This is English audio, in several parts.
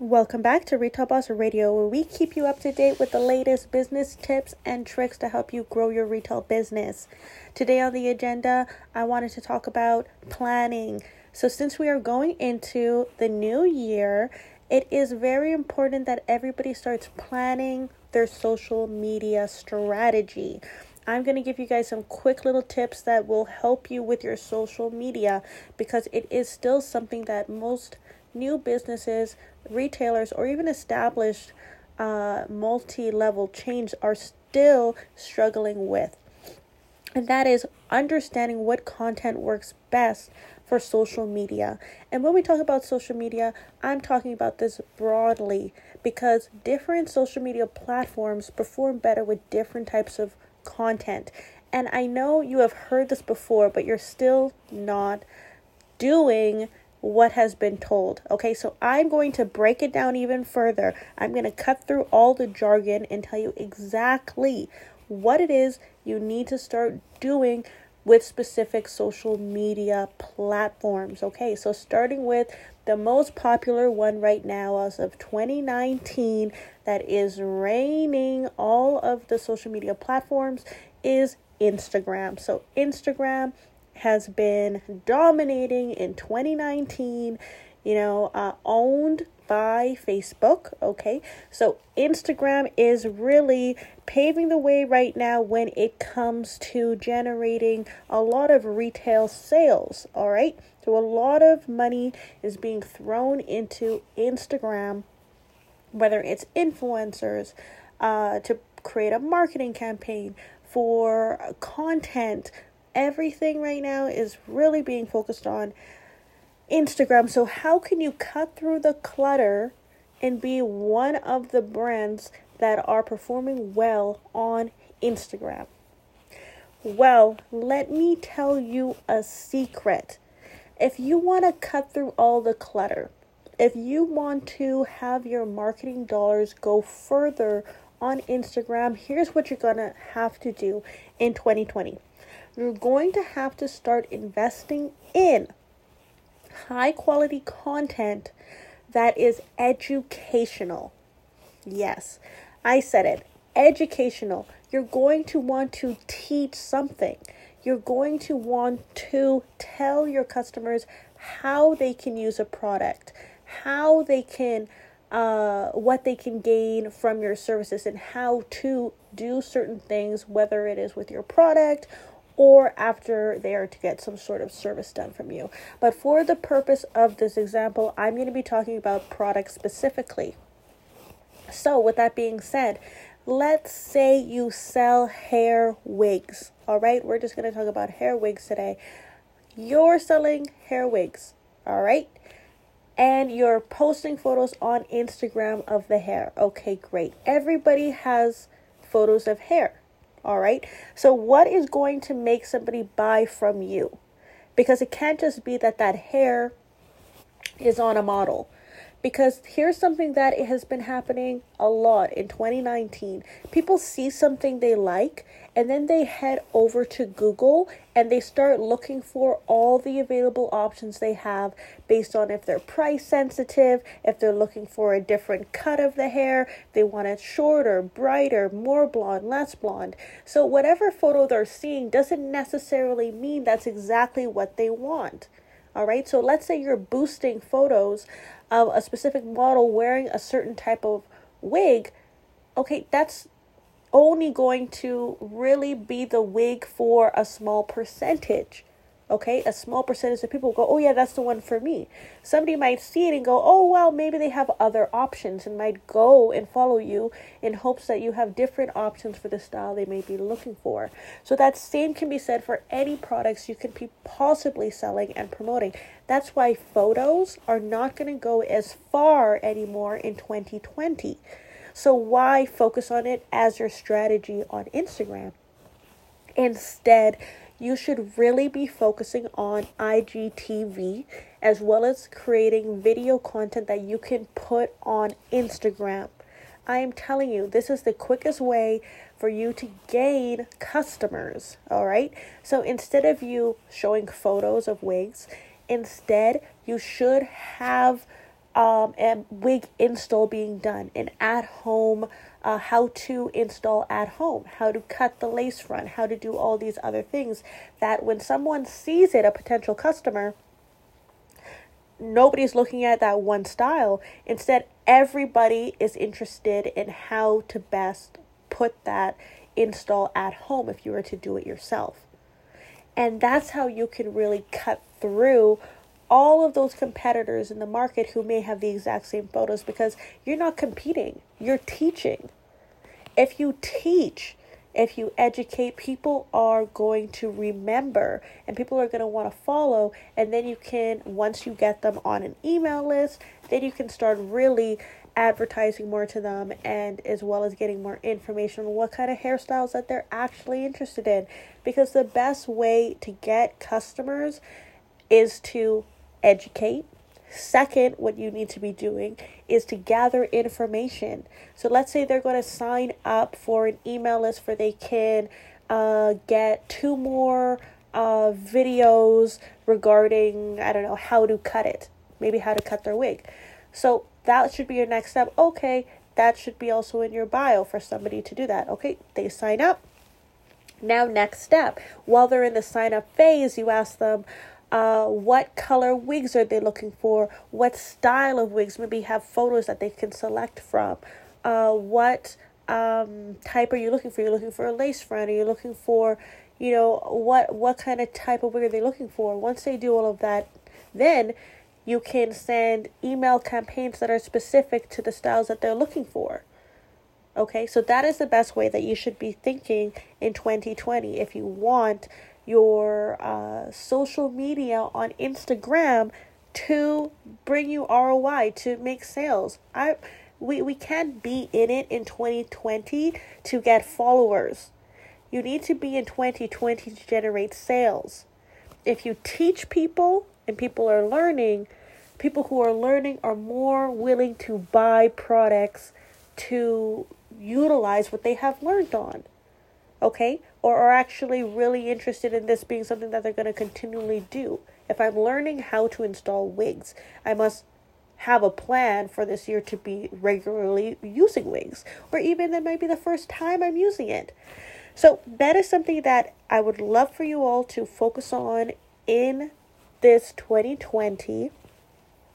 Welcome back to Retail Boss Radio, where we keep you up to date with the latest business tips and tricks to help you grow your retail business. Today on the agenda, I wanted to talk about planning. So, since we are going into the new year, it is very important that everybody starts planning their social media strategy. I'm going to give you guys some quick little tips that will help you with your social media because it is still something that most new businesses, retailers, or even established uh, multi level chains are still struggling with. And that is understanding what content works best for social media. And when we talk about social media, I'm talking about this broadly because different social media platforms perform better with different types of content. And I know you have heard this before, but you're still not doing what has been told. Okay, so I'm going to break it down even further. I'm going to cut through all the jargon and tell you exactly what it is you need to start doing with specific social media platforms. Okay, so starting with the most popular one right now as of 2019 that is reigning all of the social media platforms is Instagram. So, Instagram has been dominating in 2019, you know, uh, owned by Facebook. Okay, so Instagram is really paving the way right now when it comes to generating a lot of retail sales. All right, so a lot of money is being thrown into Instagram, whether it's influencers uh, to create a marketing campaign for content everything right now is really being focused on Instagram. So, how can you cut through the clutter and be one of the brands that are performing well on Instagram? Well, let me tell you a secret. If you want to cut through all the clutter, if you want to have your marketing dollars go further on Instagram, here's what you're going to have to do in 2020 you're going to have to start investing in high quality content that is educational. Yes, I said it educational. You're going to want to teach something. You're going to want to tell your customers how they can use a product, how they can, uh, what they can gain from your services, and how to do certain things, whether it is with your product or after they are to get some sort of service done from you. But for the purpose of this example, I'm going to be talking about products specifically. So, with that being said, let's say you sell hair wigs. All right, we're just going to talk about hair wigs today. You're selling hair wigs. All right. And you're posting photos on Instagram of the hair. Okay, great. Everybody has photos of hair. All right. So, what is going to make somebody buy from you? Because it can't just be that that hair is on a model because here's something that it has been happening a lot in 2019 people see something they like and then they head over to google and they start looking for all the available options they have based on if they're price sensitive if they're looking for a different cut of the hair they want it shorter brighter more blonde less blonde. So whatever photo they're seeing doesn't necessarily mean that's exactly what they want all right, so let's say you're boosting photos of a specific model wearing a certain type of wig. Okay, that's only going to really be the wig for a small percentage okay a small percentage of people go oh yeah that's the one for me. Somebody might see it and go oh well maybe they have other options and might go and follow you in hopes that you have different options for the style they may be looking for. So that same can be said for any products you could be possibly selling and promoting. That's why photos are not going to go as far anymore in 2020 so why focus on it as your strategy on instagram? Instead you should really be focusing on IGTV as well as creating video content that you can put on Instagram. I am telling you, this is the quickest way for you to gain customers. All right. So instead of you showing photos of wigs, instead you should have um, a wig install being done, an at home uh, how to install at home, how to cut the lace front, how to do all these other things that when someone sees it, a potential customer, nobody's looking at that one style. Instead, everybody is interested in how to best put that install at home if you were to do it yourself. And that's how you can really cut through all of those competitors in the market who may have the exact same photos because you're not competing, you're teaching. If you teach, if you educate, people are going to remember and people are going to want to follow. And then you can, once you get them on an email list, then you can start really advertising more to them and as well as getting more information on what kind of hairstyles that they're actually interested in. Because the best way to get customers is to educate. Second, what you need to be doing is to gather information. So let's say they're going to sign up for an email list for they can uh, get two more uh, videos regarding, I don't know, how to cut it, maybe how to cut their wig. So that should be your next step. Okay, that should be also in your bio for somebody to do that. Okay, they sign up. Now, next step. While they're in the sign up phase, you ask them, uh, what color wigs are they looking for? What style of wigs? Maybe have photos that they can select from. Uh, what um, type are you looking for? Are you looking for a lace front? Are you looking for, you know, what what kind of type of wig are they looking for? Once they do all of that, then you can send email campaigns that are specific to the styles that they're looking for. Okay, so that is the best way that you should be thinking in 2020 if you want your uh, social media on Instagram to bring you ROI to make sales. I we, we can't be in it in 2020 to get followers. You need to be in 2020 to generate sales. If you teach people and people are learning, people who are learning are more willing to buy products to utilize what they have learned on okay, or are actually really interested in this being something that they're going to continually do. If I'm learning how to install wigs, I must have a plan for this year to be regularly using wigs, or even that might be the first time I'm using it. So, that is something that I would love for you all to focus on in this 2020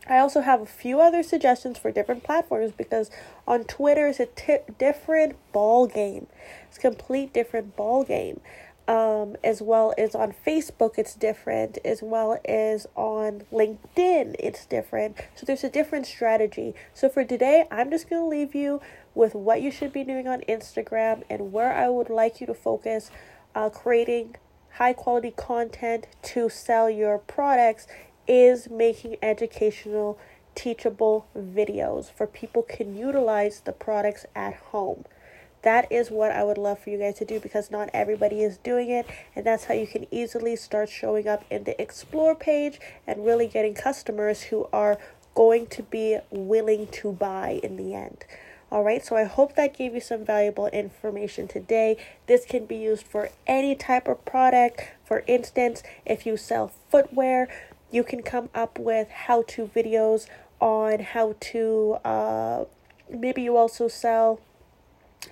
I also have a few other suggestions for different platforms because on Twitter it's a t- different ball game. It's a complete different ball game. Um, as well as on Facebook, it's different, as well as on LinkedIn, it's different. So there's a different strategy. So for today, I'm just going to leave you with what you should be doing on Instagram and where I would like you to focus uh, creating high quality content to sell your products is making educational, teachable videos for people can utilize the products at home. That is what I would love for you guys to do because not everybody is doing it, and that's how you can easily start showing up in the explore page and really getting customers who are going to be willing to buy in the end. All right, so I hope that gave you some valuable information today. This can be used for any type of product. For instance, if you sell footwear, you can come up with how to videos on how to uh, maybe you also sell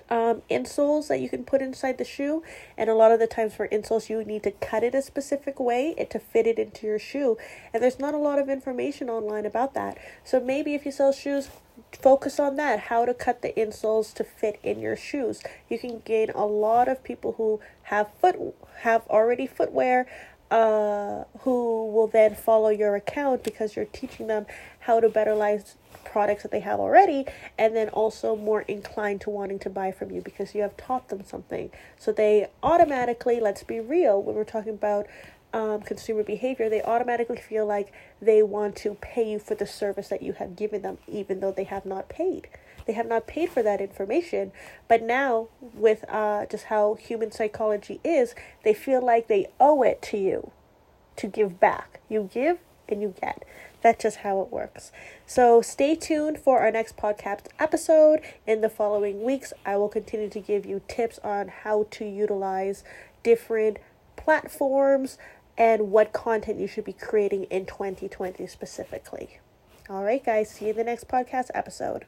um, insoles that you can put inside the shoe. And a lot of the times for insoles, you need to cut it a specific way to fit it into your shoe. And there's not a lot of information online about that. So maybe if you sell shoes, focus on that how to cut the insoles to fit in your shoes. You can gain a lot of people who have foot have already footwear uh, who will then follow your account because you're teaching them how to better betterize products that they have already and then also more inclined to wanting to buy from you because you have taught them something. So they automatically let's be real when we're talking about um, consumer behavior they automatically feel like they want to pay you for the service that you have given them even though they have not paid they have not paid for that information. But now, with uh, just how human psychology is, they feel like they owe it to you to give back. You give and you get. That's just how it works. So stay tuned for our next podcast episode. In the following weeks, I will continue to give you tips on how to utilize different platforms and what content you should be creating in 2020 specifically. All right, guys, see you in the next podcast episode.